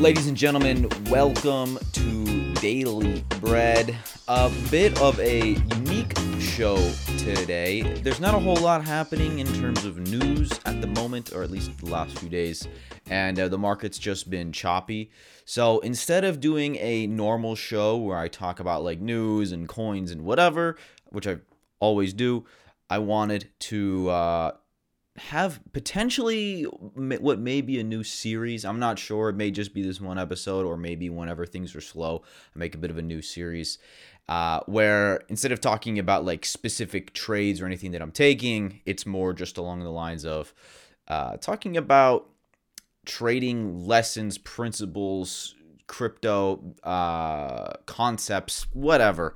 Ladies and gentlemen, welcome to Daily Bread. A bit of a unique show today. There's not a whole lot happening in terms of news at the moment, or at least the last few days, and uh, the market's just been choppy. So instead of doing a normal show where I talk about like news and coins and whatever, which I always do, I wanted to uh, have potentially what may be a new series. I'm not sure. It may just be this one episode, or maybe whenever things are slow, I make a bit of a new series uh, where instead of talking about like specific trades or anything that I'm taking, it's more just along the lines of uh, talking about trading lessons, principles, crypto uh, concepts, whatever.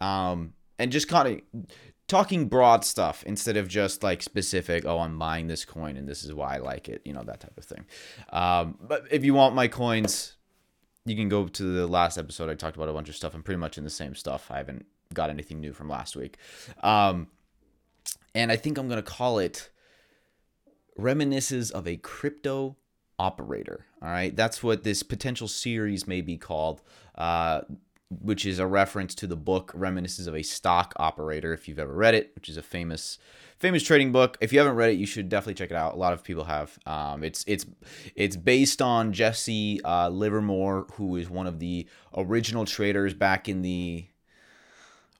Um, and just kind of talking broad stuff instead of just like specific oh i'm buying this coin and this is why i like it you know that type of thing. Um, but if you want my coins you can go to the last episode. I talked about a bunch of stuff i'm pretty much in the same stuff. I haven't got anything new from last week. Um, and i think i'm going to call it reminiscences of a crypto operator all right? That's what this potential series may be called. Uh, which is a reference to the book Reminiscences of a Stock Operator, if you've ever read it, which is a famous famous trading book. If you haven't read it, you should definitely check it out. A lot of people have. Um, it's it's it's based on Jesse uh, Livermore, who is one of the original traders back in the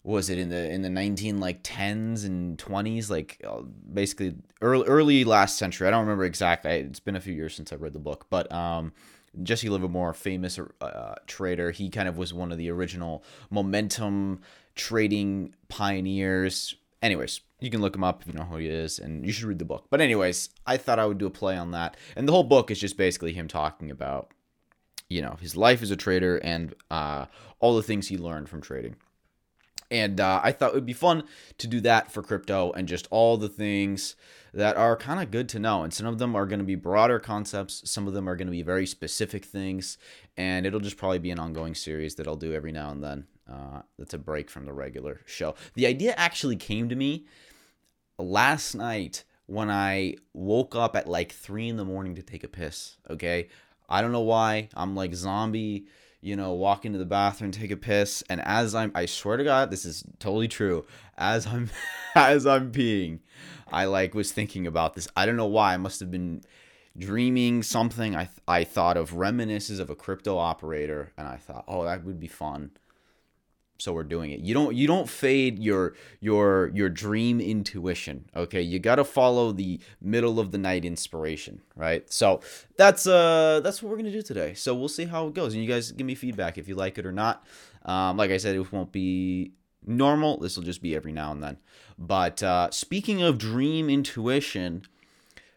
was it in the in the 19 like 10s and 20s like uh, basically early early last century i don't remember exactly it's been a few years since i read the book but um Jesse Livermore, famous uh, trader, he kind of was one of the original momentum trading pioneers. Anyways, you can look him up if you know who he is, and you should read the book. But anyways, I thought I would do a play on that, and the whole book is just basically him talking about, you know, his life as a trader and uh, all the things he learned from trading. And uh, I thought it would be fun to do that for crypto and just all the things that are kind of good to know. And some of them are going to be broader concepts, some of them are going to be very specific things. And it'll just probably be an ongoing series that I'll do every now and then. Uh, that's a break from the regular show. The idea actually came to me last night when I woke up at like three in the morning to take a piss. Okay. I don't know why. I'm like zombie you know, walk into the bathroom, take a piss, and as I'm I swear to God, this is totally true. As I'm as I'm peeing, I like was thinking about this. I don't know why. I must have been dreaming something. I I thought of reminiscences of a crypto operator, and I thought, oh, that would be fun so we're doing it. You don't you don't fade your your your dream intuition okay? You got to follow the middle of the night inspiration right? So that's uh that's what we're gonna do today. So we'll see how it goes. And you guys give me feedback if you like it or not. Um, like i said it won't be normal. This will just be every now and then. But uh, speaking of dream intuition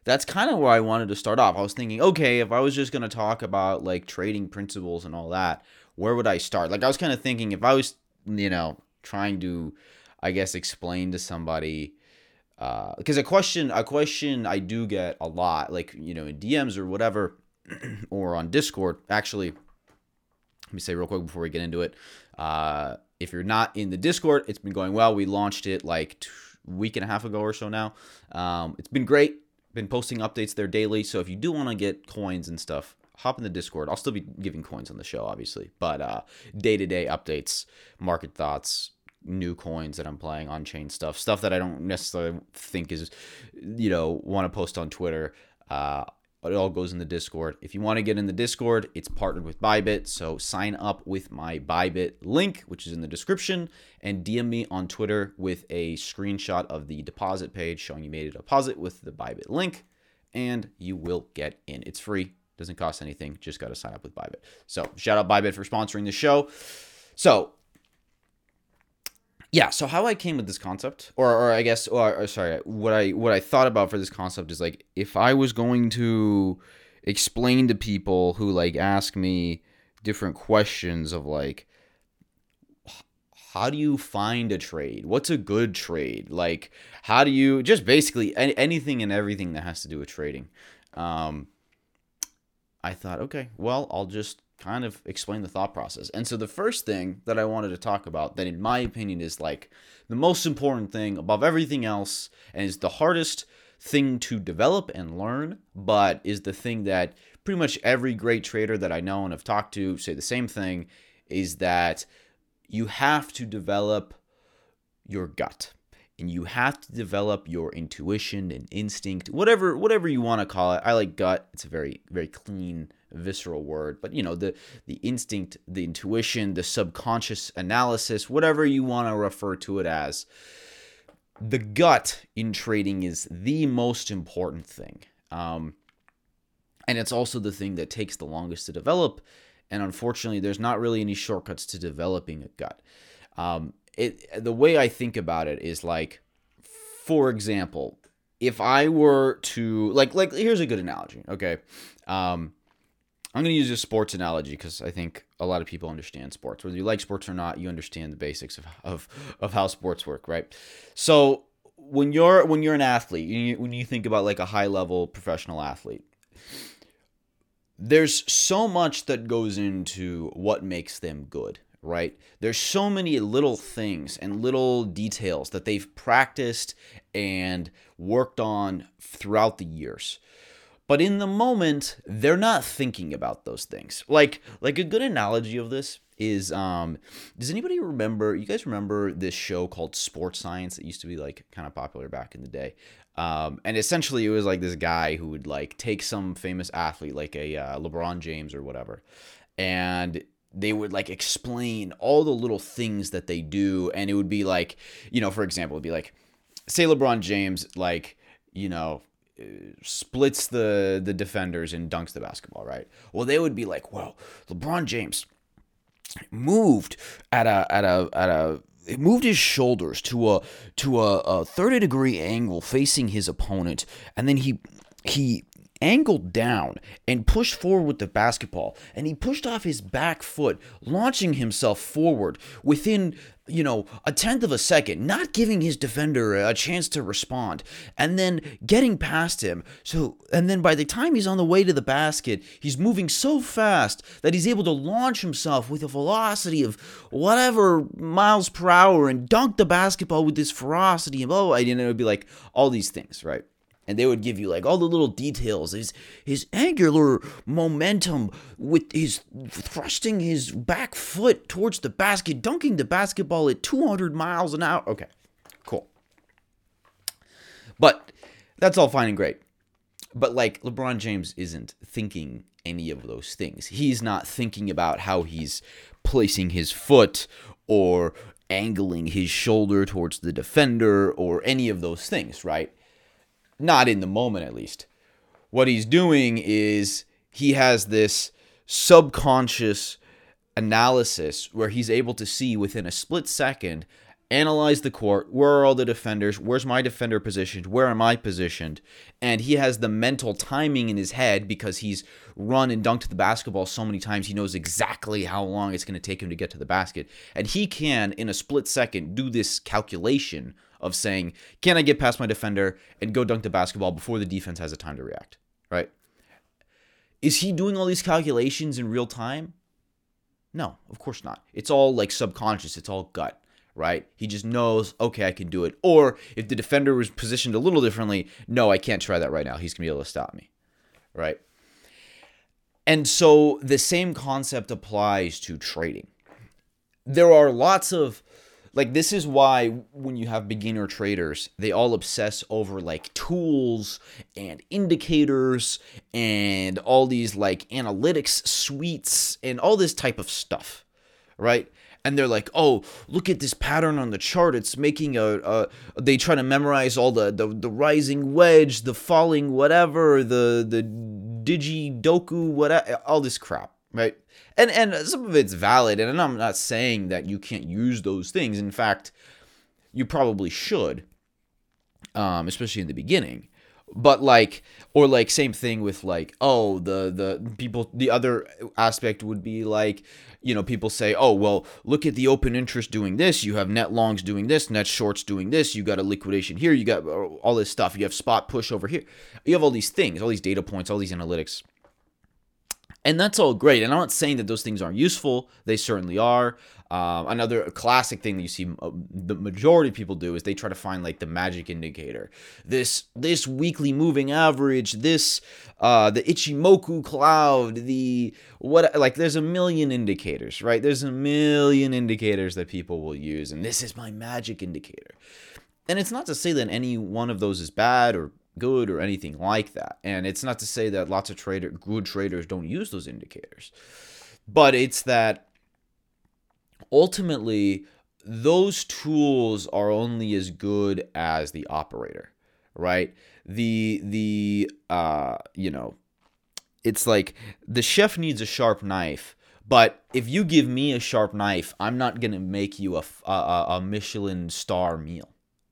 that's kind of where I wanted to start off. I was thinking, okay, if I was just going to talk about like trading principles and all that, where would I start? Like I was kind of thinking if I was you know, trying to, I guess, explain to somebody because uh, a question a question I do get a lot, like you know, in DMs or whatever, or on Discord. Actually, let me say real quick before we get into it. Uh, if you're not in the Discord, it's been going well. We launched it like a week and a half ago or so now. Um, it's been great. Been posting updates there daily. So if you do want to get coins and stuff, hop in the Discord. I'll still be giving coins on the show, obviously, but uh, day-to-day updates, market thoughts, new coins that I'm playing on chain stuff, stuff that I don't necessarily think is, you know, want to post on Twitter. Uh, it all goes in the Discord. If you want to get in the Discord, it's partnered with Bybit. So sign up with my Bybit link, which is in the description, and DM me on Twitter with a screenshot of the deposit page showing you made a deposit with the Bybit link, and you will get in. It's free. Doesn't cost anything. Just got to sign up with Bybit. So shout out Bybit for sponsoring the show. So yeah, so how I came with this concept, or, or I guess, or, or sorry, what I what I thought about for this concept is like if I was going to explain to people who like ask me different questions of like how do you find a trade what's a good trade like how do you just basically anything and everything that has to do with trading um, I thought, okay, well, I'll just kind of explain the thought process. And so the first thing that I wanted to talk about, that in my opinion is like the most important thing above everything else, and is the hardest thing to develop and learn, but is the thing that pretty much every great trader that I know and have talked to say the same thing is that you have to develop your gut and you have to develop your intuition and instinct whatever whatever you want to call it. I like gut. It's a very very clean visceral word but you know the the instinct the intuition the subconscious analysis whatever you want to refer to it as the gut in trading is the most important thing. Um, and it's also the thing that takes the longest to develop and unfortunately there's not really any shortcuts to developing a gut. Um, it the way I think about it is like, for example, if I were to like like here's a good analogy. Okay, um, I'm gonna use a sports analogy because I think a lot of people understand sports. Whether you like sports or not, you understand the basics of of, of how sports work, right? So when you're when you're an athlete, you, when you think about like a high level professional athlete, there's so much that goes into what makes them good right? There's so many little things and little details that they've practiced and worked on throughout the years. But in the moment, they're not thinking about those things. Like like a good analogy of this is um does anybody remember you guys remember this show called Sports Science that used to be like kind of popular back in the day? Um, and essentially it was like this guy who would like take some famous athlete like a uh, LeBron James or whatever and they would like explain all the little things that they do and it would be like you know for example it'd be like say lebron james like you know uh, splits the the defenders and dunks the basketball right? Well they would be like well lebron james moved at a at a at a it moved his shoulders to a to a, a 30 degree angle facing his opponent and then he he angled down and pushed forward with the basketball. And he pushed off his back foot launching himself forward within you know a tenth of a second not giving his defender a chance to respond and then getting past him. So and then by the time he's on the way to the basket he's moving so fast that he's able to launch himself with a velocity of whatever miles per hour and dunk the basketball with this ferocity oh, and oh I didn't know it would be like all these things right and they would give you like all the little details his his angular momentum with his thrusting his back foot towards the basket dunking the basketball at 200 miles an hour. Okay cool. But that's all fine and great. But like LeBron James isn't thinking any of those things. He's not thinking about how he's placing his foot or angling his shoulder towards the defender or any of those things right not in the moment at least. What he's doing is he has this subconscious analysis where he's able to see within a split second analyze the court where are all the defenders where's my defender positioned where am i positioned and he has the mental timing in his head because he's run and dunked the basketball so many times he knows exactly how long it's going to take him to get to the basket and he can in a split second do this calculation of saying, can I get past my defender and go dunk the basketball before the defense has a time to react? Right? Is he doing all these calculations in real time? No, of course not. It's all like subconscious, it's all gut, right? He just knows, okay, I can do it. Or if the defender was positioned a little differently, no, I can't try that right now. He's going to be able to stop me, right? And so the same concept applies to trading. There are lots of like this is why when you have beginner traders they all obsess over like tools and indicators and all these like analytics suites and all this type of stuff right? And they're like oh look at this pattern on the chart. It's making a, a they try to memorize all the, the the rising wedge the falling whatever the the digi doku whatever all this crap right and and some of it's valid and i'm not saying that you can't use those things. In fact you probably should um especially in the beginning. But like or like same thing with like oh the the people the other aspect would be like you know people say oh well look at the open interest doing this. You have net longs doing this net shorts doing this. You got a liquidation here. You got all this stuff. You have spot push over here. You have all these things all these data points all these analytics and that's all great. And I'm not saying that those things aren't useful. They certainly are. Um, another classic thing that you see uh, the majority of people do is they try to find like the magic indicator. This this weekly moving average, this uh, the Ichimoku cloud, the what like there's a million indicators, right? There's a million indicators that people will use, and this is my magic indicator. And it's not to say that any one of those is bad or good or anything like that. And it's not to say that lots of trader good traders don't use those indicators. But it's that ultimately those tools are only as good as the operator right the the uh you know it's like the chef needs a sharp knife but if you give me a sharp knife i'm not to make you a, a, a michelin star meal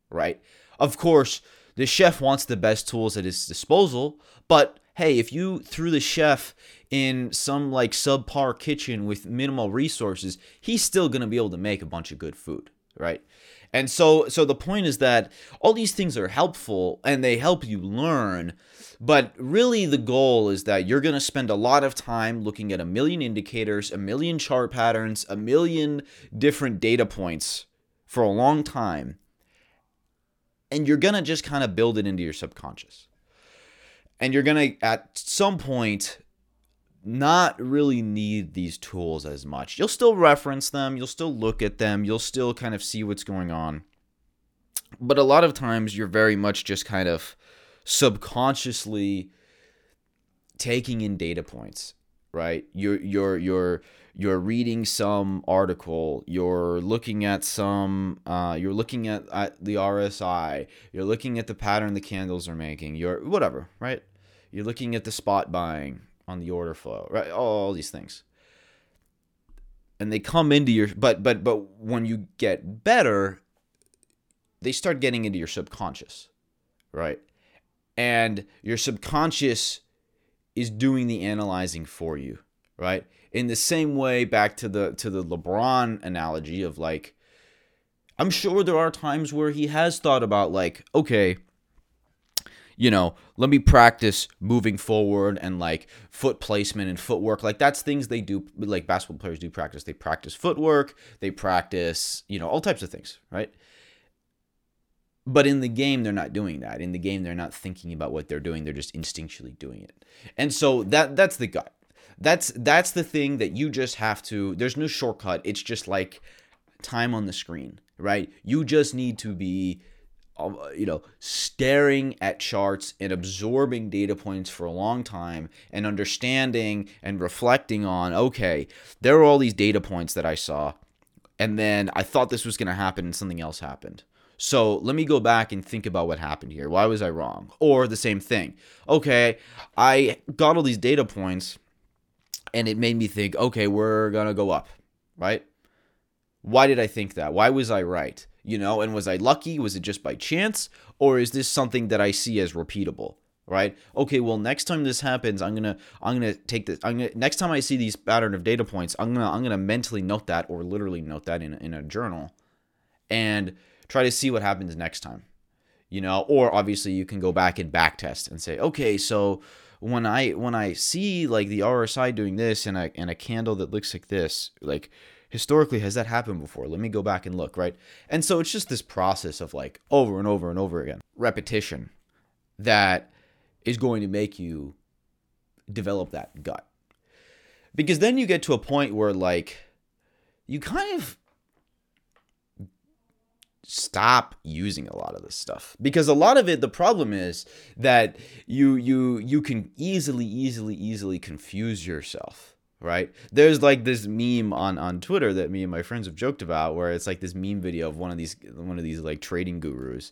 right of course the chef wants the best tools at his disposal but hey if you threw the chef in some like subpar kitchen with minimal resources, he's still going to be able to make a bunch of good food, right? And so so the point is that all these things are helpful and they help you learn, but really the goal is that you're going to spend a lot of time looking at a million indicators, a million chart patterns, a million different data points for a long time. And you're going to just kind of build it into your subconscious. And you're going to at some point not really need these tools as much. You'll still reference them, you'll still look at them, you'll still kind of see what's going on. But a lot of times you're very much just kind of subconsciously taking in data points, right? You're you're you're you're reading some article, you're looking at some, uh, you're looking at, at the RSI, you're looking at the pattern the candles are making, you're whatever, right? You're looking at the spot buying, on the order flow, right? All these things. And they come into your but but but when you get better, they start getting into your subconscious, right? And your subconscious is doing the analyzing for you, right? In the same way back to the to the LeBron analogy of like I'm sure there are times where he has thought about like, okay, you know, let me practice moving forward and like foot placement and footwork. Like that's things they do, like basketball players do practice. They practice footwork, they practice, you know, all types of things, right? But in the game, they're not doing that. In the game, they're not thinking about what they're doing. They're just instinctually doing it. And so that that's the gut. That's that's the thing that you just have to. There's no shortcut. It's just like time on the screen, right? You just need to be um, you know, staring at charts and absorbing data points for a long time and understanding and reflecting on, okay, there are all these data points that I saw, and then I thought this was going to happen and something else happened. So let me go back and think about what happened here. Why was I wrong? Or the same thing. Okay, I got all these data points and it made me think, okay, we're going to go up, right? Why did I think that? Why was I right? you know and was i lucky was it just by chance or is this something that i see as repeatable right okay well next time this happens i'm gonna i'm gonna take this i'm gonna next time i see these pattern of data points i'm gonna i'm gonna mentally note that or literally note that in, in a journal and try to see what happens next time you know or obviously you can go back and back test and say okay so when i when i see like the rsi doing this and a and a candle that looks like this like historically has that happened before? Let me go back and look right? And so it's just this process of like over and over and over again repetition that is going to make you develop that gut. Because then you get to a point where like you kind of stop using a lot of this stuff. Because a lot of it the problem is that you you you can easily easily easily confuse yourself right? There's like this meme on on twitter that me and my friends have joked about where it's like this meme video of one of these one of these like trading gurus.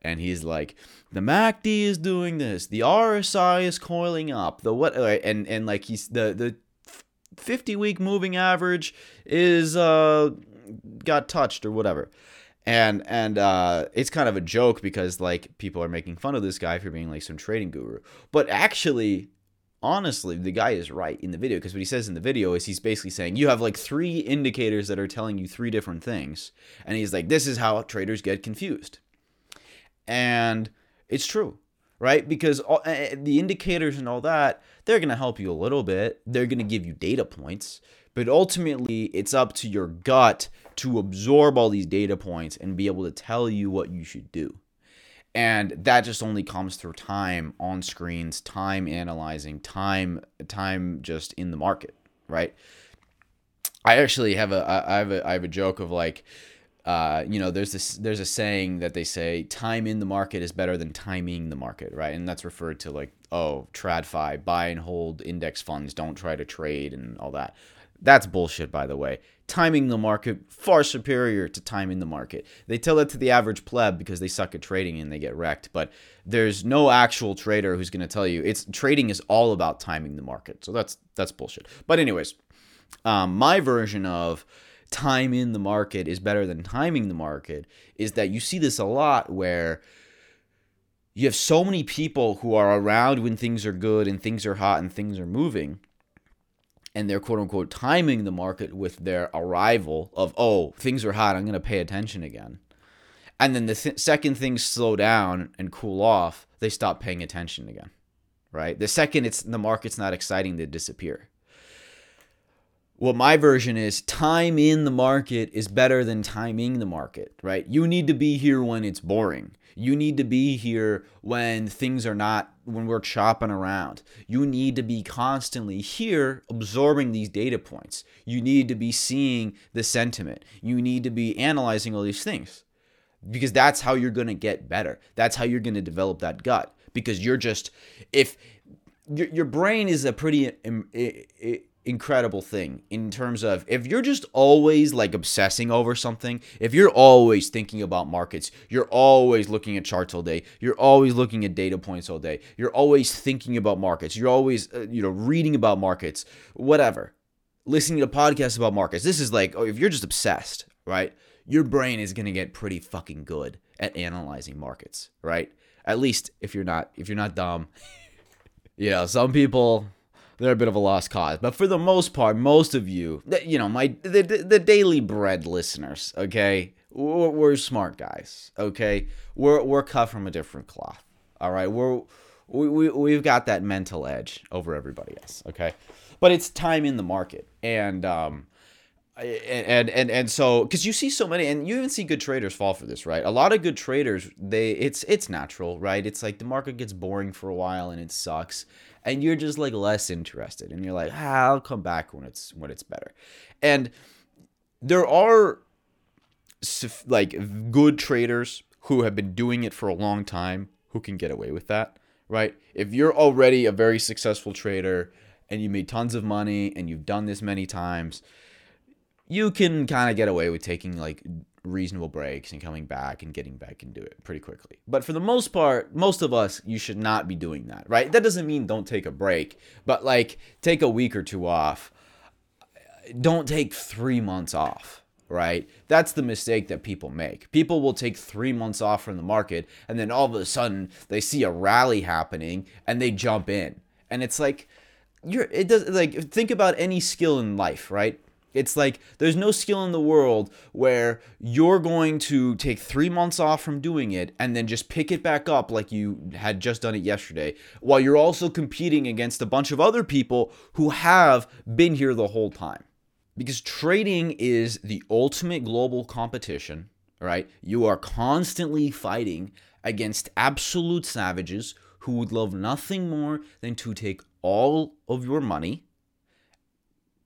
And he's like the macd is doing this. The rsi is coiling up. The what and and like he's the the 50 week moving average is uh got touched or whatever and and uh, it's kind of a joke because like people are making fun of this guy for being like some trading guru but actually honestly, the guy is right in the video because what he says in the video is he's basically saying you have like three indicators that are telling you three different things. And he's like, this is how traders get confused. And it's true, right? Because all, uh, the indicators and all that, they're going to help you a little bit. They're going to give you data points. But ultimately, it's up to your gut to absorb all these data points and be able to tell you what you should do. And that just only comes through time on screens, time analyzing, time time just in the market, right? I actually have a I have a I have a joke of like uh, you know, there's this there's a saying that they say time in the market is better than timing the market, right? And that's referred to like, oh, TradFi, buy and hold index funds, don't try to trade and all that. That's bullshit, by the way. Timing the market far superior to timing the market. They tell it to the average pleb because they suck at trading and they get wrecked. But there's no actual trader who's going to tell you it's trading is all about timing the market. So that's that's bullshit. But anyways, um, my version of time in the market is better than timing the market is that you see this a lot where you have so many people who are around when things are good and things are hot and things are moving and they're quote unquote timing the market with their arrival of oh things are hot i'm going to pay attention again and then the th- second things slow down and cool off they stop paying attention again right the second it's the market's not exciting they disappear well, my version is time in the market is better than timing the market, right? You need to be here when it's boring. You need to be here when things are not, when we're chopping around. You need to be constantly here absorbing these data points. You need to be seeing the sentiment. You need to be analyzing all these things because that's how you're going to get better. That's how you're going to develop that gut because you're just, if your, your brain is a pretty, um, incredible thing in terms of if you're just always like obsessing over something, if you're always thinking about markets, you're always looking at charts all day, you're always looking at data points all day, you're always thinking about markets, you're always uh, you know reading about markets, whatever. Listening to podcasts about markets. This is like oh, if you're just obsessed, right? Your brain is going to get pretty fucking good at analyzing markets, right? At least if you're not if you're not dumb. you know, some people they're a bit of a lost cause. But for the most part, most of you, you know, my the the daily bread listeners, okay, we're, we're smart guys, okay. We're we're cut from a different cloth. All right, we're we, we we've got that mental edge over everybody else, okay. But it's time in the market, and um, and and and so because you see so many and you even see good traders fall for this right a lot of good traders they it's it's natural right it's like the market gets boring for a while and it sucks and you're just like less interested and you're like ah, i'll come back when it's when it's better. And there are like good traders who have been doing it for a long time who can get away with that right? If you're already a very successful trader and you made tons of money and you've done this many times you can kind of get away with taking like reasonable breaks and coming back and getting back into it pretty quickly. But for the most part, most of us, you should not be doing that, right? That doesn't mean don't take a break, but like take a week or two off. Don't take three months off, right? That's the mistake that people make. People will take three months off from the market and then all of a sudden they see a rally happening and they jump in. And it's like, you're, it does like think about any skill in life, right? It's like there's no skill in the world where you're going to take three months off from doing it and then just pick it back up like you had just done it yesterday, while you're also competing against a bunch of other people who have been here the whole time. Because trading is the ultimate global competition, right? You are constantly fighting against absolute savages who would love nothing more than to take all of your money.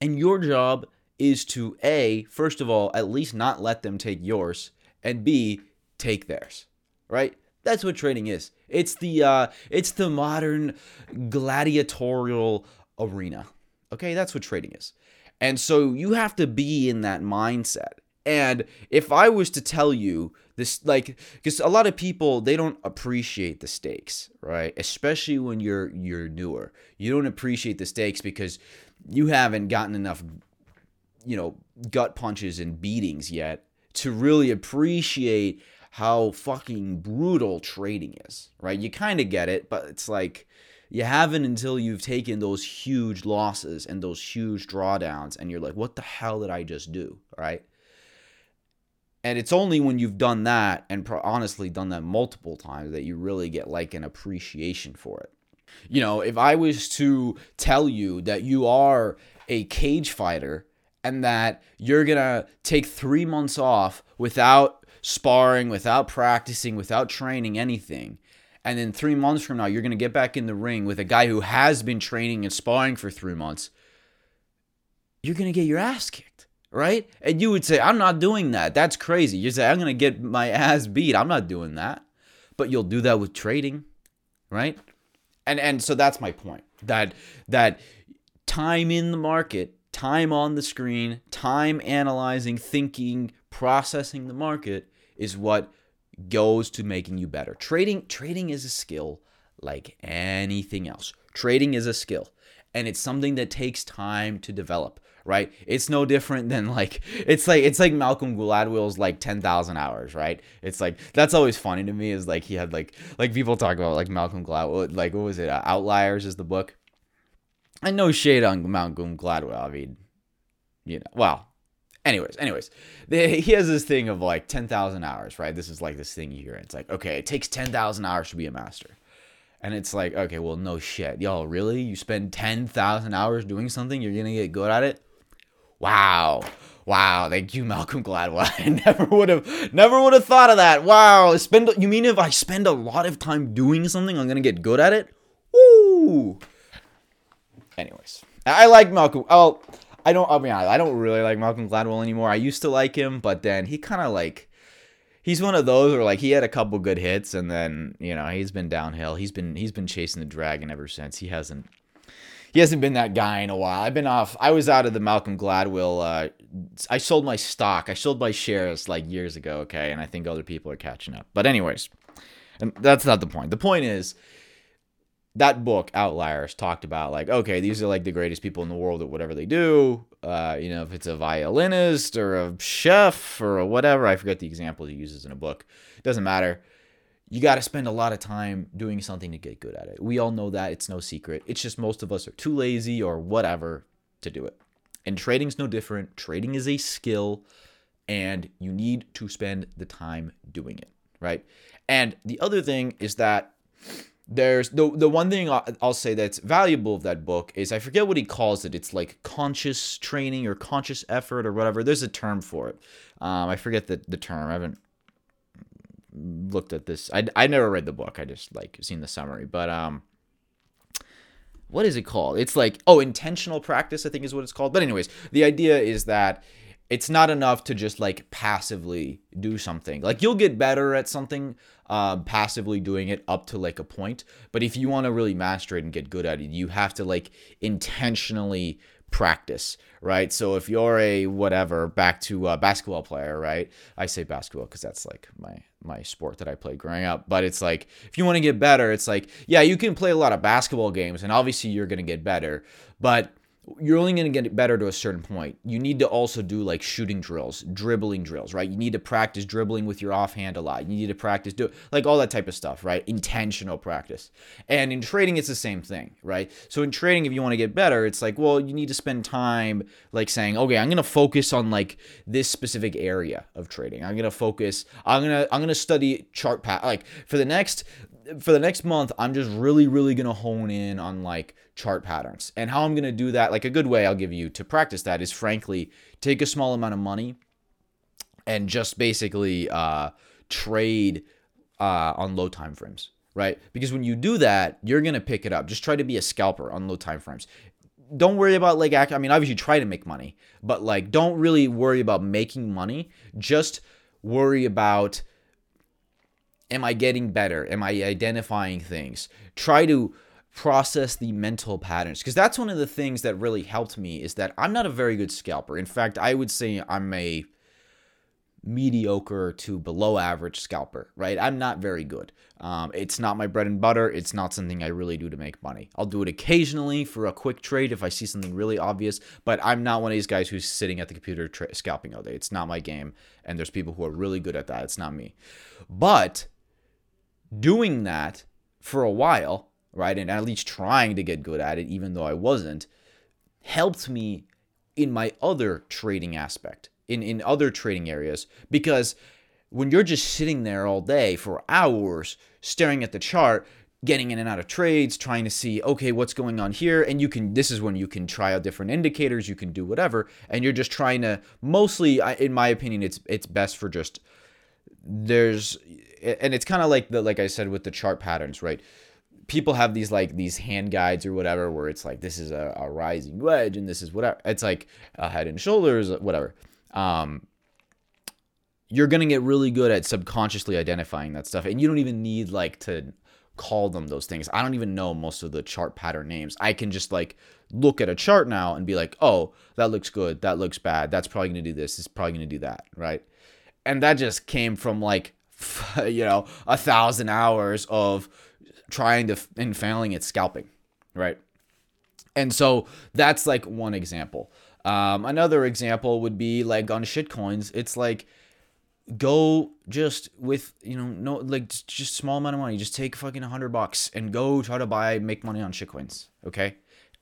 And your job is to A, first of all, at least not let them take yours, and B, take theirs. Right? That's what trading is. It's the uh it's the modern gladiatorial arena. Okay, that's what trading is. And so you have to be in that mindset. And if I was to tell you this like because a lot of people they don't appreciate the stakes, right? Especially when you're you're newer. You don't appreciate the stakes because you haven't gotten enough you know, gut punches and beatings yet to really appreciate how fucking brutal trading is, right? You kind of get it, but it's like you haven't until you've taken those huge losses and those huge drawdowns and you're like, what the hell did I just do, right? And it's only when you've done that and pro- honestly done that multiple times that you really get like an appreciation for it. You know, if I was to tell you that you are a cage fighter and that you're going to take three months off without sparring, without practicing, without training anything. And then three months from now, you're going to get back in the ring with a guy who has been training and sparring for three months. You're going to get your ass kicked, right? And you would say, I'm not doing that. That's crazy. You say, I'm going to get my ass beat. I'm not doing that. But you'll do that with trading, right? And and so that's my point. That that time in the market, time on the screen, time analyzing, thinking, processing the market is what goes to making you better. Trading trading is a skill like anything else. Trading is a skill and it's something that takes time to develop, right? It's no different than like it's like it's like Malcolm Gladwell's like 10,000 hours, right? It's like that's always funny to me is like he had like like people talk about like Malcolm Gladwell like what was it? Outliers is the book. I know shade on Malcolm Gladwell. I mean, you know, well, anyways, anyways, he has this thing of like 10,000 hours, right? This is like this thing you hear. It's like, okay, it takes 10,000 hours to be a master. And it's like, okay, well, no shit. Y'all, really? You spend 10,000 hours doing something, you're going to get good at it? Wow. Wow, thank you, Malcolm Gladwell. I never would have, never would have thought of that. Wow, spend. You mean if I spend a lot of time doing something, I'm gonna get good at it? Woo! Anyways, I like Malcolm. Oh, I don't. I mean, I don't really like Malcolm Gladwell anymore. I used to like him, but then he kind of like he's one of those where like he had a couple good hits and then you know he's been downhill. He's been he's been chasing the dragon ever since. He hasn't he hasn't been that guy in a while. I've been off. I was out of the Malcolm Gladwell. Uh, I sold my stock. I sold my shares like years ago. Okay, and I think other people are catching up. But anyways, and that's not the point. The point is that book outliers talked about like okay these are like the greatest people in the world at whatever they do. Uh, you know if it's a violinist or a chef or a whatever i forget the example he uses in a book. It doesn't matter. You got to spend a lot of time doing something to get good at it. We all know that. It's no secret. It's just most of us are too lazy or whatever to do it. And trading's no different. Trading is a skill and you need to spend the time doing it right? And the other thing is that there's the the one thing I'll say that's valuable of that book is I forget what he calls it. It's like conscious training or conscious effort or whatever. There's a term for it. Um, I forget the the term. I haven't looked at this. I I never read the book. I just like seen the summary. But um, what is it called? It's like oh, intentional practice. I think is what it's called. But anyways, the idea is that it's not enough to just like passively do something. Like you'll get better at something um, passively doing it up to like a point. But if you want to really master it and get good at it, you have to like intentionally practice, right? So if you're a whatever, back to a basketball player, right? I say basketball because that's like my my sport that I played growing up. But it's like if you want to get better, it's like yeah, you can play a lot of basketball games, and obviously you're gonna get better, but you're only going to get better to a certain point. You need to also do like shooting drills, dribbling drills, right? You need to practice dribbling with your offhand a lot. You need to practice do like all that type of stuff, right? Intentional practice. And in trading it's the same thing, right? So in trading if you want to get better, it's like, well, you need to spend time like saying, "Okay, I'm going to focus on like this specific area of trading. I'm going to focus I'm going to I'm going to study chart path like for the next for the next month, I'm just really, really gonna hone in on like chart patterns. And how I'm gonna do that, like a good way I'll give you to practice that is frankly take a small amount of money and just basically uh, trade uh, on low time frames, right? Because when you do that, you're gonna pick it up. Just try to be a scalper on low time frames. Don't worry about like I mean, obviously try to make money, but like don't really worry about making money. Just worry about Am I getting better? Am I identifying things? Try to process the mental patterns because that's one of the things that really helped me is that I'm not a very good scalper. In fact, I would say I'm a mediocre to below average scalper, right? I'm not very good. Um, it's not my bread and butter. It's not something I really do to make money. I'll do it occasionally for a quick trade if I see something really obvious, but I'm not one of these guys who's sitting at the computer tra- scalping all day. It's not my game, and there's people who are really good at that. It's not me. But doing that for a while, right, and at least trying to get good at it, even though I wasn't, helped me in my other trading aspect, in, in other trading areas, because when you're just sitting there all day for hours staring at the chart, getting in and out of trades, trying to see, okay, what's going on here. And you can, this is when you can try out different indicators, you can do whatever. And you're just trying to, mostly, in my opinion, it's, it's best for just, there's, and it's kind of like the, like I said, with the chart patterns, right? People have these like these hand guides or whatever where it's like this is a, a rising wedge and this is whatever it's like a head and shoulders whatever um you're to get really good at subconsciously identifying that stuff and you don't even need like to call them those things. I don't even know most of the chart pattern names. I can just like look at a chart now and be like, oh, that looks good. That looks bad. That's probably to do this. It's probably to do that. Right. And that just came from like, you know, a thousand hours of trying to and failing at scalping. Right. And so that's like one example. Um, another example would be like on shitcoins. It's like, go just with you know no like just small amount of money just take fucking a hundred bucks and go try to buy make money on shitcoins okay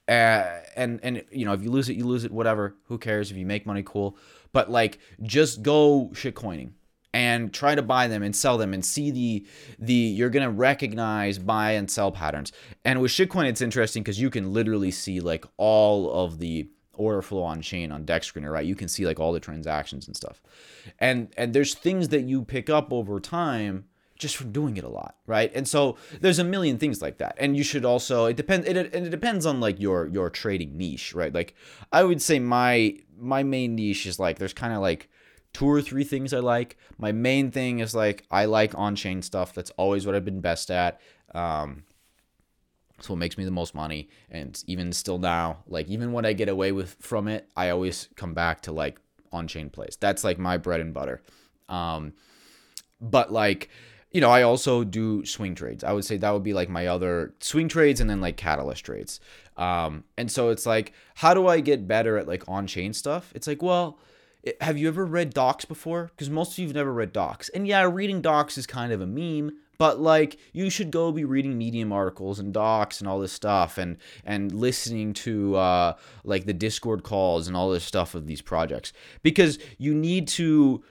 uh, and and you know if you lose it you lose it whatever who cares if you make money cool but like just go shitcoining and try to buy them and sell them and see the the you're gonna recognize buy and sell patterns. And with shitcoin it's interesting because you can literally see like all of the order flow on chain on DEX Screener right? You can see like all the transactions and stuff. And and there's things that you pick up over time just from doing it a lot right? And so there's a million things like that. And you should also it depends it, and it depends on like your your trading niche right? Like i would say my my main niche is like there's kind of like two or three things i like. My main thing is like i like on-chain stuff. That's always what i've been best at. Um so what makes me the most money. And even still now like even when i get away with from it i always come back to like on-chain plays. That's like my bread and butter. Um but like you know i also do swing trades. I would say that would be like my other swing trades and then like catalyst trades. Um and so it's like how do i get better at like on-chain stuff? It's like well have you ever read docs before? Because most of you've never read docs. And yeah reading docs is kind of a meme but like you should go be reading medium articles and docs and all this stuff and and listening to uh, like the discord calls and all this stuff of these projects. Because you need to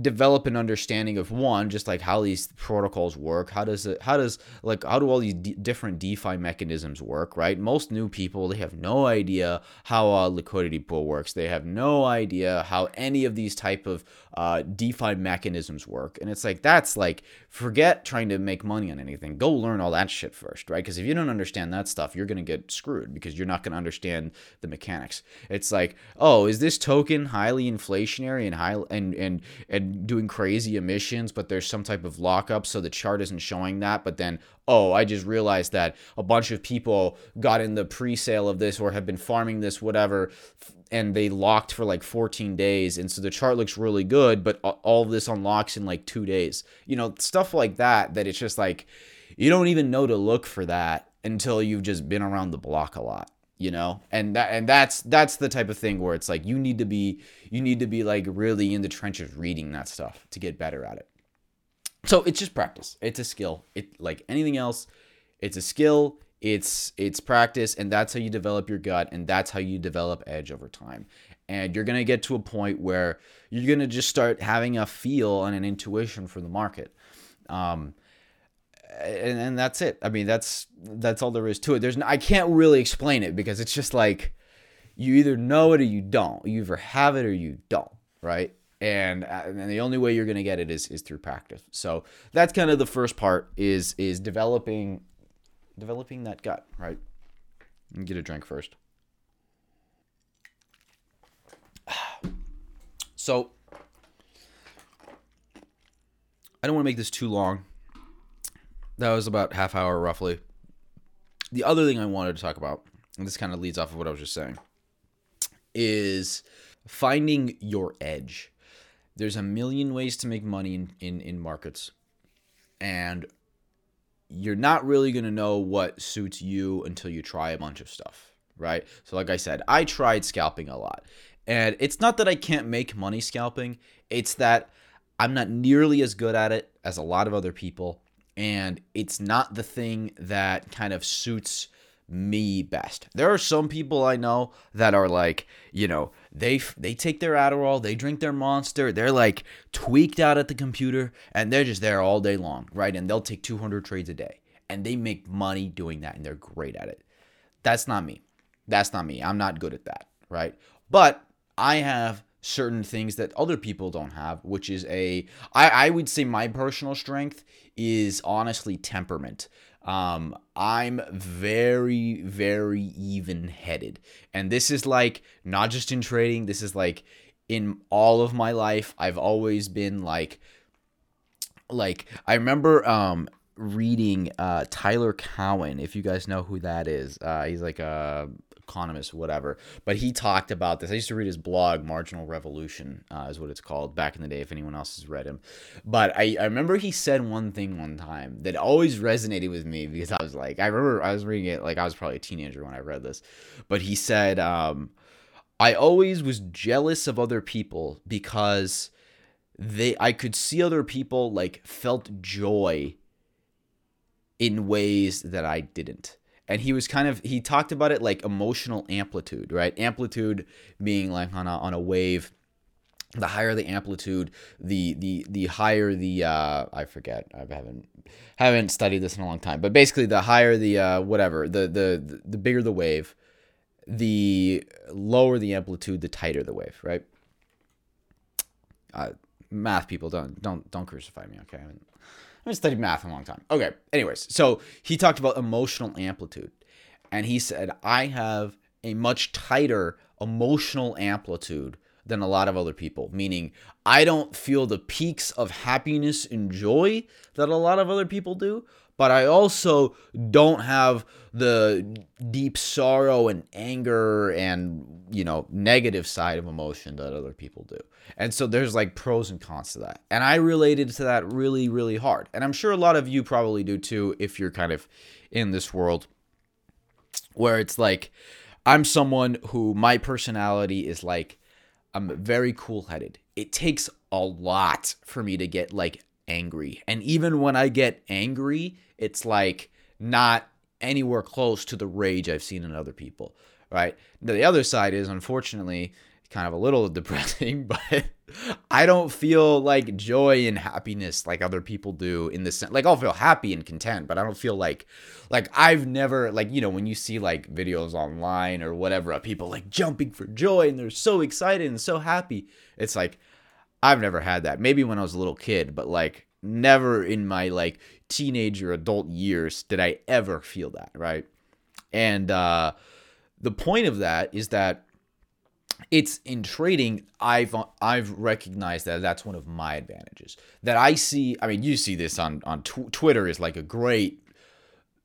develop an understanding of one just like how these protocols work. How does it how does like how do all these d- different defi mechanisms work right? Most new people they have no idea how a liquidity pool works. They have no idea how any of these type of uh, defi mechanisms work. And it's like that's like forget trying to make money on anything. Go learn all that shit first right? Because if you don't understand that stuff you're going to get screwed because you're not going to understand the mechanics. It's like oh is this token highly inflationary and high and and and doing crazy emissions, but there's some type of lockup, so the chart isn't showing that. But then, oh, I just realized that a bunch of people got in the pre-sale of this or have been farming this, whatever, and they locked for like 14 days, and so the chart looks really good, but all of this unlocks in like two days. You know, stuff like that. That it's just like you don't even know to look for that until you've just been around the block a lot you know and that and that's that's the type of thing where it's like you need to be you need to be like really in the trenches reading that stuff to get better at it so it's just practice it's a skill it like anything else it's a skill it's it's practice and that's how you develop your gut and that's how you develop edge over time and you're to get to a point where you're to just start having a feel and an intuition for the market um, and, and that's it. I mean, that's that's all there is to it. There's I can't really explain it because it's just like you either know it or you don't. You either have it or you don't, right? And uh, and the only way you're gonna get it is is through practice. So that's kind of the first part is is developing developing that gut, right? And Get a drink first. So I don't want to make this too long that was about half hour roughly. The other thing I wanted to talk about, and this kind of leads off of what I was just saying, is finding your edge. There's a million ways to make money in, in, in markets. And you're not really going to know what suits you until you try a bunch of stuff, right? So, like I said, I tried scalping a lot. And it's not that I can't make money scalping, it's that I'm not nearly as good at it as a lot of other people and it's not the thing that kind of suits me best. There are some people I know that are like, you know, they they take their Adderall, they drink their Monster, they're like tweaked out at the computer and they're just there all day long, right? And they'll take 200 trades a day. and they make money doing that and they're great at it. That's not me. That's not me. I'm not good at that, right? But I have certain things that other people don't have, which is a I, I would say my personal strength is honestly temperament. Um, I'm very, very even headed. And this is like not just in trading, this is like in all of my life. I've always been like like I remember um reading uh Tyler Cowen, if you guys know who that is. Uh he's like a economist, whatever. But he talked about this. I used to read his blog, Marginal Revolution, uh, is what it's called back in the day, if anyone else has read him. But I, I remember he said one thing one time that always resonated with me because I was like, I remember I was reading it like I was probably a teenager when I read this. But he said, um, I always was jealous of other people because they I could see other people like felt joy in ways that I didn't and he was kind of he talked about it like emotional amplitude right? Amplitude being like on a, on a wave. The higher the amplitude the the the higher the uh i forget i haven't haven't studied this in a long time but basically the higher the uh whatever the the the bigger the wave the lower the amplitude the tighter the wave right? Uh math people don't don't don't crucify me okay? I haven't studied math in a long time. Okay. Anyways, so he talked about emotional amplitude. And he said, I have a much tighter emotional amplitude than a lot of other people, meaning I don't feel the peaks of happiness and joy that a lot of other people do, but I also don't have the deep sorrow and anger and you know negative side of emotion that other people do. And so there's like pros and cons to that. And I related to that really really hard. And I'm sure a lot of you probably do too if you're kind of in this world where it's like I'm someone who my personality is like I'm very cool-headed. It takes a lot for me to get like angry. And even when I get angry, it's like not anywhere close to the rage I've seen in other people, right? Now, the other side is unfortunately kind of a little depressing, but I don't feel like joy and happiness like other people do in the sense like I'll feel happy and content, but I don't feel like like I've never like you know when you see like videos online or whatever of people like jumping for joy and they're so excited and so happy. It's like I've never had that. Maybe when I was a little kid, but like never in my like teenager adult years did I ever feel that, right? And uh the point of that is that it's in trading i've i've recognized that that's one of my advantages that i see i mean you see this on on tw- twitter is like a great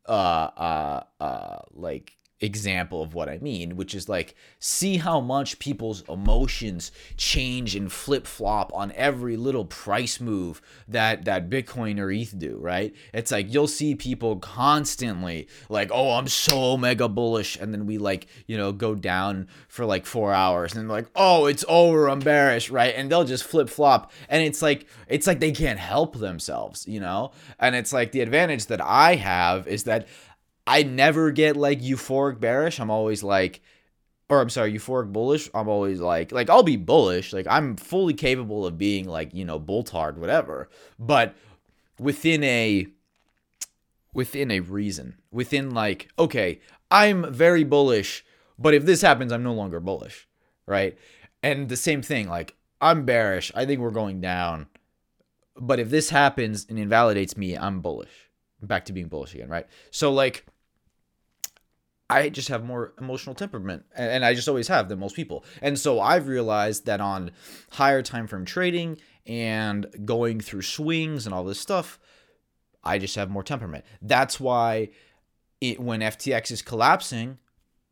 uh uh uh like example of what I mean, which is like see how much people's emotions change and flip flop on every little price move that that Bitcoin or ETH do, right? It's like you'll see people constantly like, "Oh, I'm so mega bullish," and then we like, you know, go down for like 4 hours and like, "Oh, it's over, I'm bearish," right? And they'll just flip flop and it's like it's like they can't help themselves, you know? And it's like the advantage that I have is that I never get like euphoric bearish. I'm always like, or I'm sorry, euphoric bullish. I'm always like, like I'll be bullish. Like I'm fully capable of being like, you know, bulltard, whatever. But within a, within a reason, within like, okay, I'm very bullish, but if this happens, I'm no longer bullish, right? And the same thing, like I'm bearish. I think we're going down. But if this happens and invalidates me, I'm bullish. back to being bullish again, right? So like I just have more emotional temperament, and I just always have than most people. And so I've realized that on higher time frame trading and going through swings and all this stuff, I just have more temperament. That's why it, when FTX is collapsing,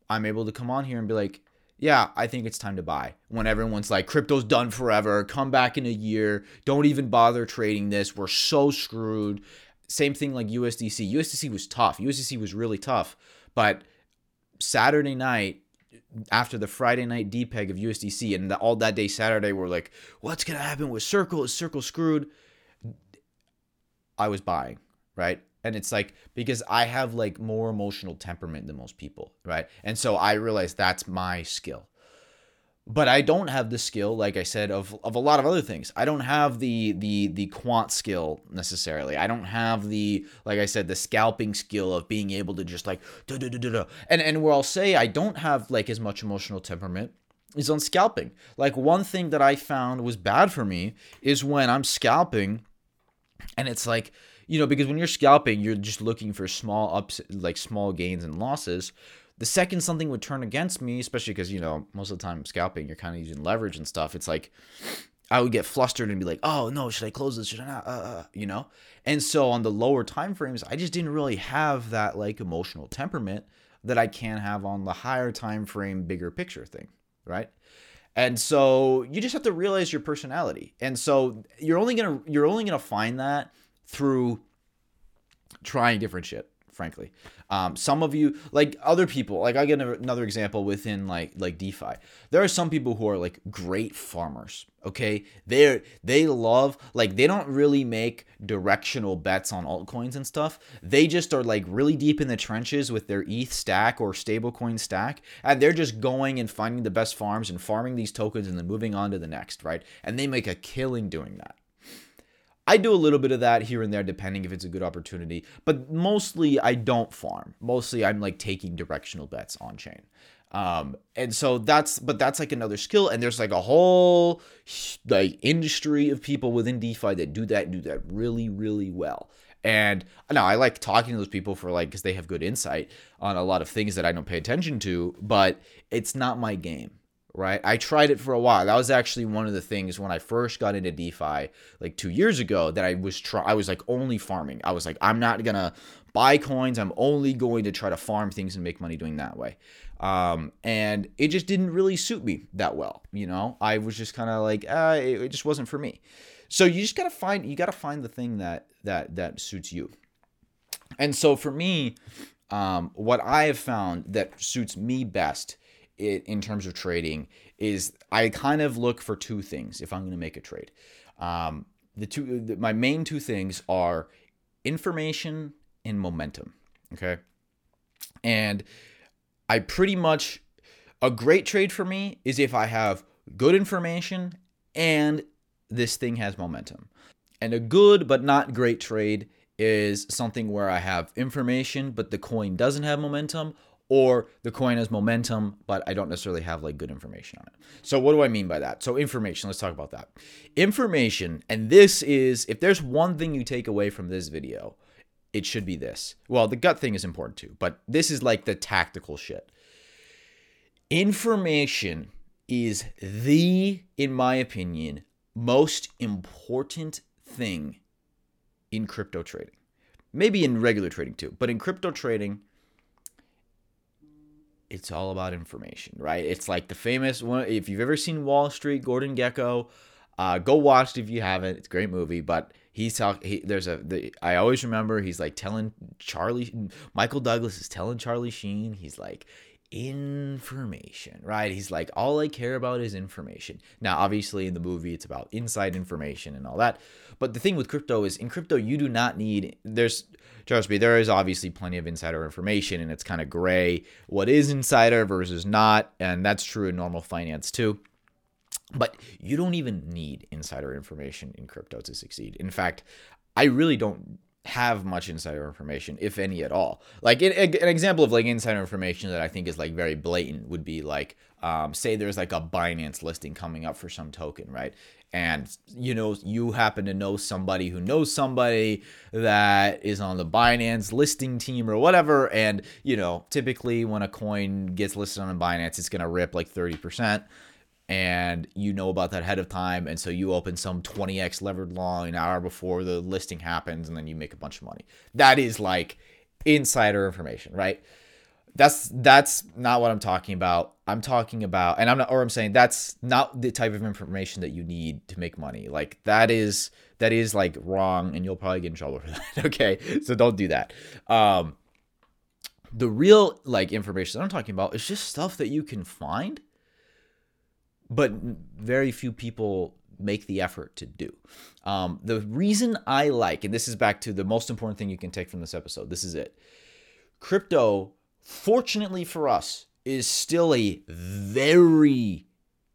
I'm able to come on here and be like, yeah, I think it's time to buy. When everyone's like, crypto's done forever, come back in a year, don't even bother trading this, we're so screwed. Same thing like USDC. USDC was tough. USDC was really tough, but Saturday night after the Friday night depeg of USDC and the, all that day Saturday we're like, what's gonna happen with Circle? Is Circle screwed? I was buying, right? And it's like because I have like more emotional temperament than most people, right? And so I realized that's my skill. But I don't have the skill, like I said, of, of a lot of other things. I don't have the the the quant skill necessarily. I don't have the like I said, the scalping skill of being able to just like. And and where I'll say I don't have like as much emotional temperament is on scalping. Like one thing that I found was bad for me is when I'm scalping and it's like you know because when you're scalping you're just looking for small ups like small gains and losses the second something would turn against me, especially because, you know, most of the time scalping, you're kind of using leverage and stuff. It's like I would get flustered and be like, oh no, should I close this? Should I not? Uh, uh, you know? And so on the lower time frames, I just didn't really have that like emotional temperament that I can have on the higher time frame, bigger picture thing, right? And so you just have to realize your personality. And so you're only gonna you're only gonna find that through trying different shit frankly. Um, some of you, like other people, like I get another example within like like DeFi. There are some people who are like great farmers. Okay, they they love like they don't really make directional bets on altcoins and stuff. They just are like really deep in the trenches with their ETH stack or stablecoin stack, and they're just going and finding the best farms and farming these tokens and then moving on to the next, right? And they make a killing doing that. I do a little bit of that here and there, depending if it's a good opportunity. But mostly, I don't farm. Mostly, I'm like taking directional bets on chain. Um, and so that's, but that's like another skill. And there's like a whole like industry of people within DeFi that do that, do that really, really well. And now I like talking to those people for like, because they have good insight on a lot of things that I don't pay attention to, but it's not my game right? I tried it for a while. That was actually one of the things when I first got into DeFi like 2 years ago that I was try I was like only farming. I was like I'm not going to buy coins. I'm only going to try to farm things and make money doing that way. Um, and it just didn't really suit me that well, you know? I was just kind of like, uh, it, it just wasn't for me. So you just got to find you got to find the thing that that that suits you. And so for me, um, what I have found that suits me best it in terms of trading is I kind of look for two things if I'm going to make a trade. Um, the two, the, my main two things are information and momentum. Okay, and I pretty much a great trade for me is if I have good information and this thing has momentum. And a good but not great trade is something where I have information but the coin doesn't have momentum or the coin has momentum, but I don't necessarily have like good information on it. So what do I mean by that? So information, let's talk about that. Information, and this is if there's one thing you take away from this video, it should be this. Well, the gut thing is important too, but this is like the tactical shit. Information is the in my opinion most important thing in crypto trading. Maybe in regular trading too, but in crypto trading, it's all about information, right? It's like the famous one. If you've ever seen Wall Street, Gordon Gekko, uh, go watch it if you haven't. It's a great movie, but he's talking. He, there's a. The, I always remember he's like telling Charlie. Michael Douglas is telling Charlie Sheen. He's like, information, right? He's like, all I care about is information. Now, obviously, in the movie, it's about inside information and all that. But the thing with crypto is, in crypto, you do not need, there's, trust me, there is obviously plenty of insider information and it's kind of gray what is insider versus not. And that's true in normal finance too. But you don't even need insider information in crypto to succeed. In fact, I really don't have much insider information, if any at all. Like an, an example of like insider information that I think is like very blatant would be like, um, say there's like a Binance listing coming up for some token, right? And you know you happen to know somebody who knows somebody that is on the Binance listing team or whatever, and you know typically when a coin gets listed on Binance, it's gonna rip like thirty percent and you know about that ahead of time and so you open some 20x levered long an hour before the listing happens and then you make a bunch of money. That is like insider information right? That's that's not what i'm talking about. I'm talking about and i'm not or i'm saying that's not the type of information that you need to make money. Like that is that is like wrong and you'll probably get in trouble for that okay? So don't do that. Um the real like information that i'm talking about is just stuff that you can find but very few people make the effort to do. Um, the reason I like, and this is back to the most important thing you can take from this episode, this is it. Crypto, fortunately for us, is still a very,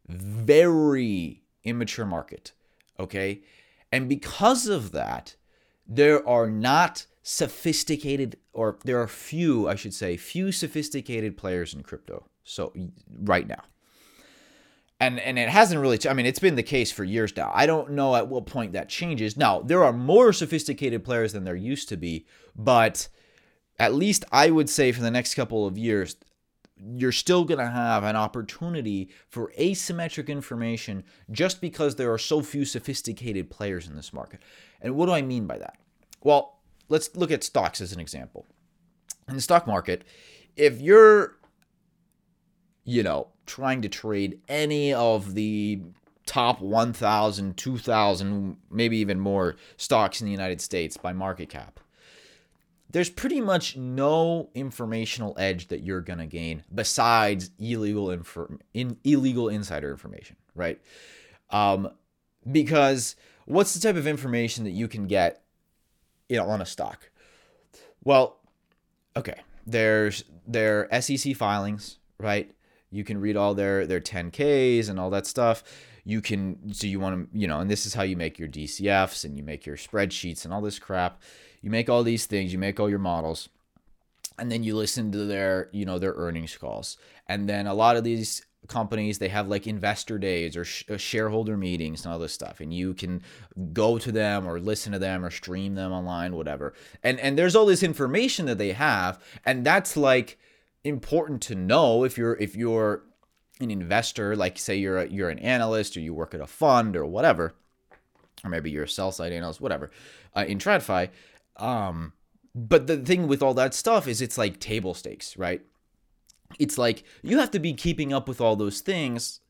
very immature market. Okay. And because of that, there are not sophisticated, or there are few, I should say, few sophisticated players in crypto. So, right now. And, and it hasn't really, I mean, it's been the case for years now. I don't know at what point that changes. Now, there are more sophisticated players than there used to be, but at least I would say for the next couple of years, you're still going to have an opportunity for asymmetric information just because there are so few sophisticated players in this market. And what do I mean by that? Well, let's look at stocks as an example. In the stock market, if you're, you know, trying to trade any of the top 1,000, 2,000, maybe even more stocks in the United States by market cap, there's pretty much no informational edge that you're going to gain besides illegal in illegal insider information, right? Um, because what's the type of information that you can get you know on a stock? Well, okay, there's their SEC filings, right? You can read all their their 10Ks and all that stuff. You can so you want to, you know, and this is how you make your DCFs and you make your spreadsheets and all this crap you make all these things, you make all your models, and then you listen to their, you know, their earnings calls. And then a lot of these companies they have like investor days or sh- uh, shareholder meetings and all this stuff and you can go to them or listen to them or stream them online whatever and and there's all this information that they have and that's like important to know if you're if you're an investor like say you're a, you're an analyst or you work at a fund or whatever or maybe you're a sell side analyst whatever uh, in TradFi um, but the thing with all that stuff is it's like table stakes, right? It's like you have to be keeping up with all those things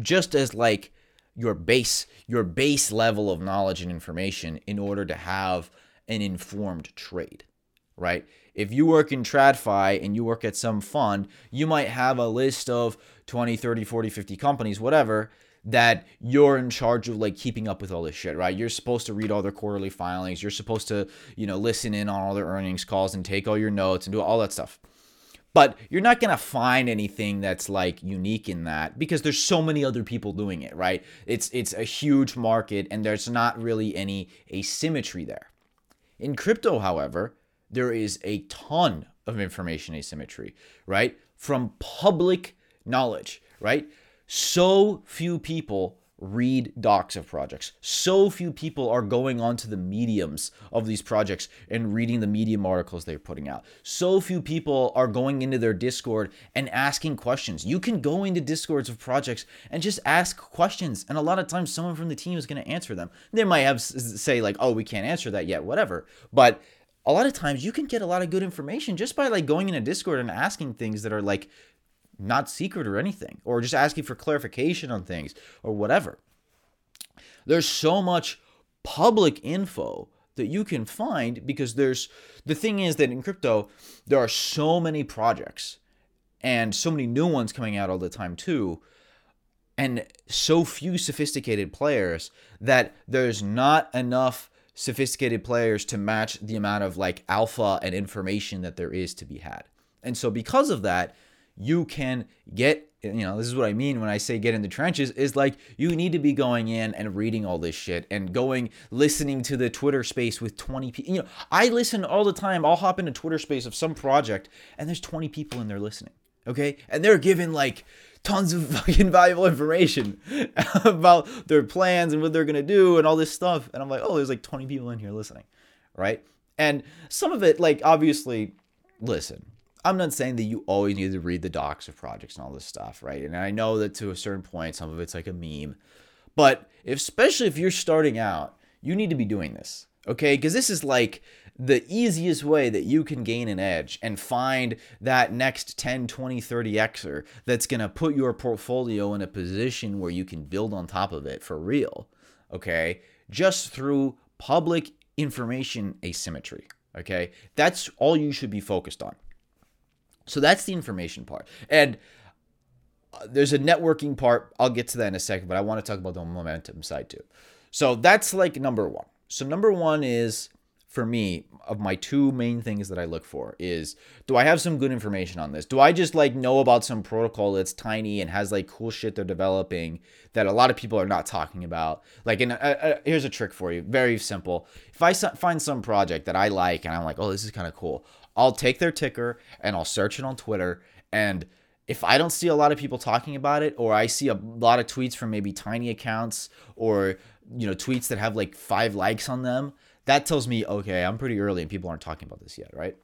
just as like your base your base level of knowledge and information in order to have an informed trade, right? If you work in TradFi and you work at some fund, you might have a list of 20, 30, 40, 50 companies, whatever, that you're in charge of like keeping up with all this shit, right? You're supposed to read all their quarterly filings. You're supposed to, you know, listen in on all their earnings calls and take all your notes and do all that stuff. But you're not to find anything that's like unique in that because there's so many other people doing it, right? It's it's a huge market and there's not really any asymmetry there. In crypto, however, there is a ton of information asymmetry, right? From public knowledge, right? so few people read docs of projects. So few people are going onto the mediums of these projects and reading the medium articles they're putting out. So few people are going into their Discord and asking questions. You can go into Discords of projects and just ask questions, and a lot of times someone from the team is going to answer them. They might have say like, "Oh, we can't answer that yet," whatever. But a lot of times you can get a lot of good information just by like going in a Discord and asking things that are like not secret or anything, or just asking for clarification on things or whatever. There's so much public info that you can find because there's the thing is that in crypto, there are so many projects and so many new ones coming out all the time too and so few sophisticated players that there's not enough sophisticated players to match the amount of like alpha and information that there is to be had. And so because of that, you can get you know this is what i mean when i say get in the trenches is like you need to be going in and reading all this shit and going listening to the twitter space with 20 people you know i listen all the time i'll hop into twitter space of some project and there's 20 people in there listening okay and they're given like tons of fucking valuable information about their plans and what they're gonna do and all this stuff and i'm like oh there's like 20 people in here listening right and some of it like obviously listen I'm not saying that you always need to read the docs of projects and all this stuff, right? And I know that to a certain point, some of it's like a meme, but especially if you're starting out, you need to be doing this, okay? Because this is like the easiest way that you can gain an edge and find that next 10, 20, 30 Xer that's going to put your portfolio in a position where you can build on top of it for real, okay? Just through public information asymmetry, okay? That's all you should be focused on. So that's the information part. And uh, there's a networking part. I'll get to that in a second, but I want to talk about the momentum side too. So that's like number one. So number one is for me of my two main things that I look for is do I have some good information on this? Do I just like know about some protocol that's tiny and has like cool shit they're developing that a lot of people are not talking about? Like, and uh, uh, here's a trick for you, very simple. If I find some project that I like and I'm like, oh, this is kind of cool, I'll take their ticker and I'll search it on Twitter and if I don't see a lot of people talking about it, or I see a lot of tweets from maybe tiny accounts, or you know tweets that have like five likes on them, that tells me okay, I'm pretty early and people aren't talking about this yet, right?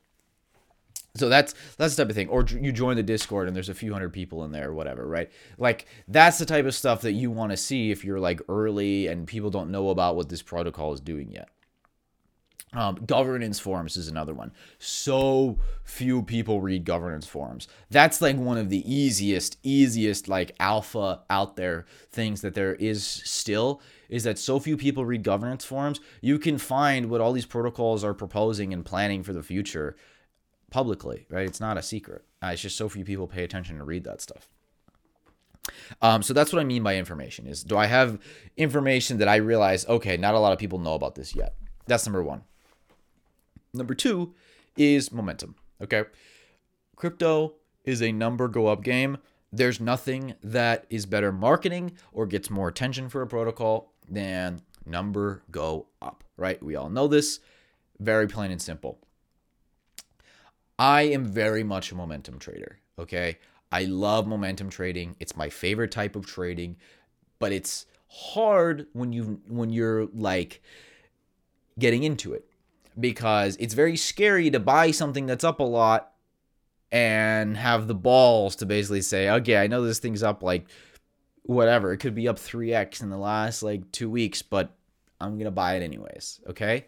So that's that's the type of thing. Or you join the Discord and there's a few hundred people in there or whatever, right? Like that's the type of stuff that you want to see if you're like early and people don't know about what this protocol is doing yet. Um, governance forums is another one. So few people read governance forums. That's like one of the easiest, easiest like alpha out there things that there is still is that so few people read governance forums. You can find what all these protocols are proposing and planning for the future publicly, right? It's not a secret. Uh, it's just so few people pay attention to read that stuff. Um, so that's what I mean by information is do I have information that I realize, okay, not a lot of people know about this yet? That's number one. Number two is momentum. Okay. Crypto is a number go up game. There's nothing that is better marketing or gets more attention for a protocol than number go up, right? We all know this. Very plain and simple. I am very much a momentum trader, okay? I love momentum trading. It's my favorite type of trading, but it's hard when you when you're like getting into it because it's very scary to buy something that's up a lot and have the balls to basically say, okay, I know this thing's up like whatever. It could be up 3x in the last like two weeks, but I'm going to buy it anyways. Okay.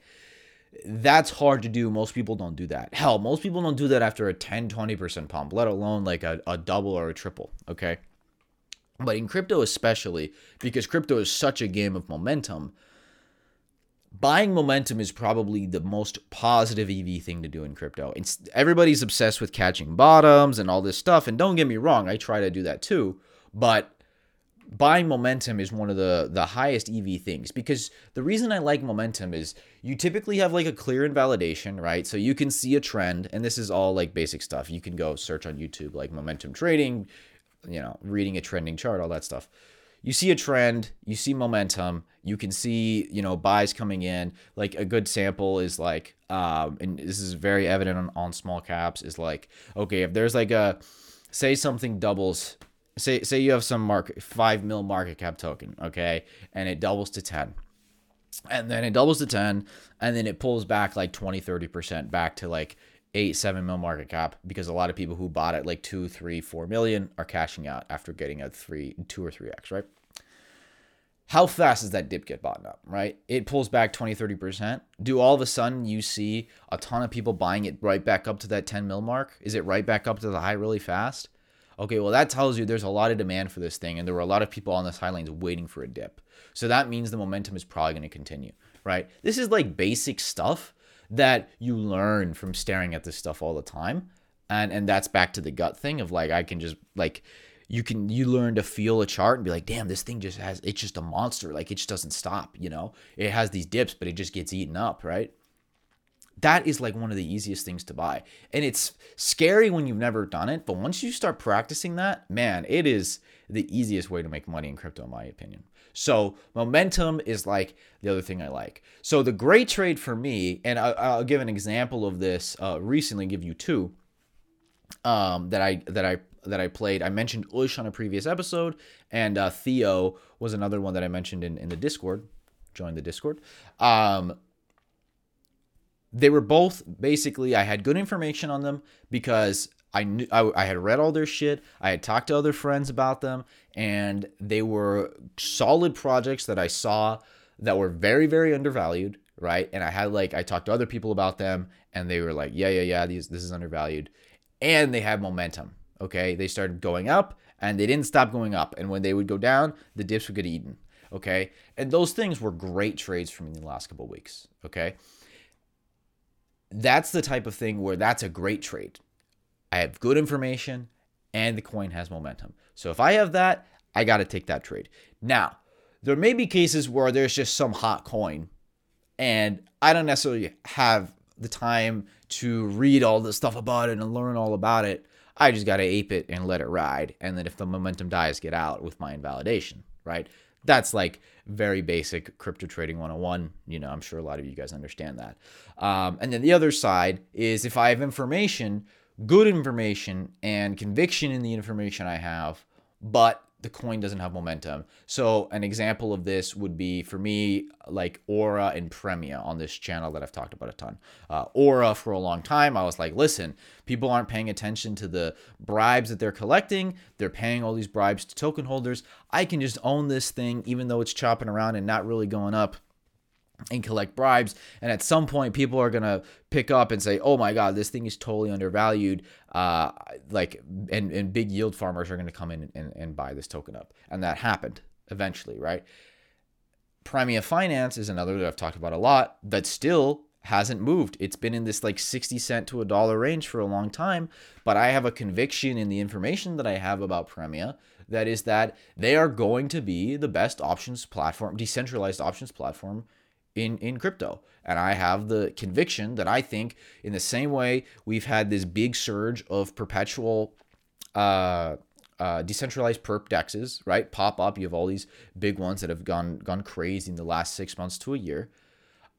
That's hard to do. Most people don't do that. Hell, most people don't do that after a 10, 20% pump, let alone like a, a double or a triple. Okay. But in crypto, especially because crypto is such a game of momentum, buying momentum is probably the most positive EV thing to do in crypto. It's, everybody's obsessed with catching bottoms and all this stuff. And don't get me wrong, I try to do that too. But buying momentum is one of the the highest EV things because the reason I like momentum is you typically have like a clear invalidation, right? So you can see a trend, and this is all like basic stuff. You can go search on YouTube like momentum trading, you know, reading a trending chart, all that stuff you see a trend, you see momentum, you can see, you know, buys coming in. Like a good sample is like, um, and this is very evident on, on small caps, is like, okay, if there's like a, say something doubles, say say you have some market five mil market cap token, okay, and it doubles to 10. And then it doubles to 10, and then it pulls back like 20, 30% back to like eight, seven mil market cap because a lot of people who bought it like two, three, four million are cashing out after getting a three, two or three X, right? How fast does that dip get bought up, right? It pulls back 20, 30%. Do all of a sudden you see a ton of people buying it right back up to that 10 mil mark? Is it right back up to the high really fast? Okay, well, that tells you there's a lot of demand for this thing, and there were a lot of people on the sidelines waiting for a dip. So that means the momentum is probably going to continue, right? This is like basic stuff that you learn from staring at this stuff all the time. And and that's back to the gut thing of like I can just like you can you learn to feel a chart and be like, damn, this thing just has it's just a monster. Like it just doesn't stop, you know? It has these dips, but it just gets eaten up, right? That is like one of the easiest things to buy. And it's scary when you've never done it, but once you start practicing that, man, it is the easiest way to make money in crypto, in my opinion. So momentum is like the other thing I like. So the great trade for me, and I, will give an example of this. Uh, recently, give you two um, that I that I that I played. I mentioned Ush on a previous episode, and uh, Theo was another one that I mentioned in in the Discord. Join the Discord. Um, they were both basically I had good information on them because I knew I, I had read all their shit. I had talked to other friends about them, and they were solid projects that I saw that were very very undervalued, right? And I had like I talked to other people about them, and they were like, yeah yeah yeah, these this is undervalued, and they had momentum. Okay, they started going up, and they didn't stop going up. And when they would go down, the dips would get eaten. Okay, and those things were great trades for me in the last couple weeks. Okay. That's the type of thing where that's a great trade I have good information and the coin has momentum. So if I have that, I got to take that trade. Now, there may be cases where there's just some hot coin And I don't necessarily have the time to read all the stuff about it and learn all about it. I just got to ape it and let it ride. And then if the momentum dies, get out with my invalidation, right? That's like very basic crypto trading 101. You know, I'm sure a lot of you guys understand that. Um, and then the other side is if I have information, good information, and conviction in the information I have, but the coin doesn't have momentum. So an example of this would be for me like Aura and Premia on this channel that I've talked about a ton. Uh, Aura for a long time, I was like, listen, people aren't paying attention to the bribes that they're collecting. They're paying all these bribes to token holders. I can just own this thing even though it's chopping around and not really going up and collect bribes. And at some point, people are gonna pick up and say, "Oh my God, this thing is totally undervalued." Uh, like, and and big yield farmers are gonna come in and, and buy this token up, and that happened eventually, right? Premia Finance is another that I've talked about a lot that still hasn't moved. It's been in this like 60 cent to a dollar range for a long time, but I have a conviction in the information that I have about Premia that is that they are going to be the best options platform, decentralized options platform in in crypto. And i have the conviction that i think in the same way we've had this big surge of perpetual uh, uh, decentralized perp dexes right pop up. You have all these big ones that have gone gone crazy in the last six months to a year.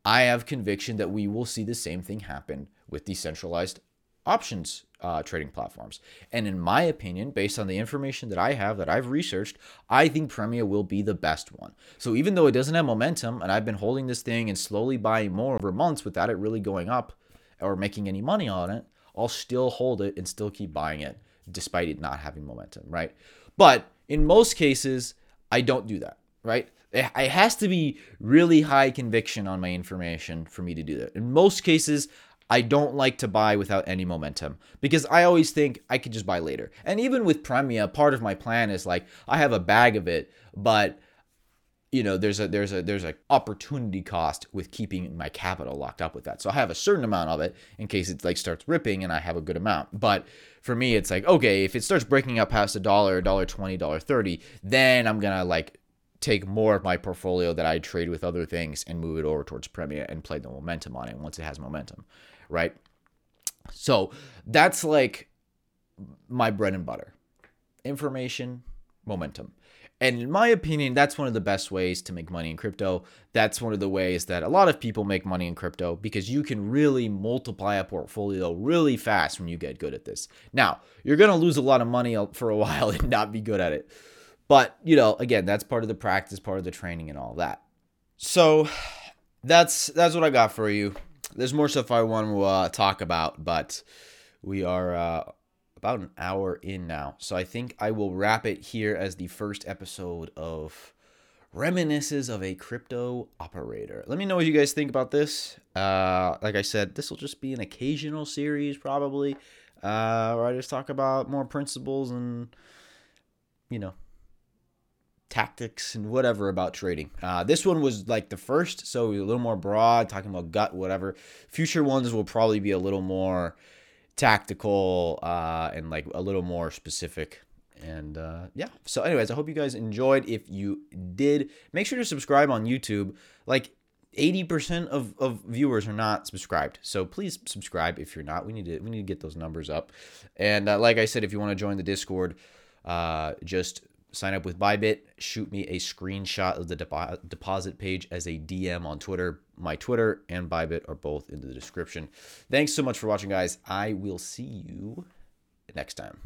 I have conviction that we will see the same thing happen with decentralized options uh, trading platforms. And in my opinion, based on the information that I have that I've researched, I think Premia will be the best one. So even though it doesn't have momentum, and I've been holding this thing and slowly buying more over months without it really going up or making any money on it, I'll still hold it and still keep buying it despite it not having momentum, right? But in most cases, I don't do that, right? It has to be really high conviction on my information for me to do that. In most cases, I don't like to buy without any momentum because I always think I could just buy later. And even with Premia, part of my plan is like I have a bag of it, but you know, there's a there's a there's a opportunity cost with keeping my capital locked up with that. So I have a certain amount of it in case it like starts ripping and I have a good amount. But for me, it's like okay, if it starts breaking up past a dollar, dollar twenty, dollar thirty, then I'm gonna like take more of my portfolio that I trade with other things and move it over towards Premia and play the momentum on it once it has momentum right? So that's like my bread and butter information, momentum. And in my opinion, that's one of the best ways to make money in crypto. That's one of the ways that a lot of people make money in crypto because you can really multiply a portfolio really fast when you get good at this. Now, you're going to lose a lot of money for a while and not be good at it. But, you know, again, that's part of the practice, part of the training and all that. So, that's that's what I got for you there's more stuff I want to uh, talk about, but we are uh, about an hour in now. So I think I will wrap it here as the first episode of Reminiscences of a Crypto Operator. Let me know what you guys think about this. Uh, like I said, this will just be an occasional series, probably, uh, where I just talk about more principles and, you know, tactics and whatever about trading. Uh, this one was like the first, so a little more broad, talking about gut, whatever. Future ones will probably be a little more tactical uh, and like a little more specific. And uh, yeah, so, anyways, I hope you guys enjoyed. If you did, make sure to subscribe on YouTube. Like, 80% of, of viewers are not subscribed. So please subscribe if you're not. We need to we need to get those numbers up. And uh, like I said, if you want to join the Discord, uh, just sign up with Bybit, shoot me a screenshot of the deposit page as a DM on Twitter. My Twitter and Bybit are both in the description. Thanks so much for watching, guys. I will see you next time.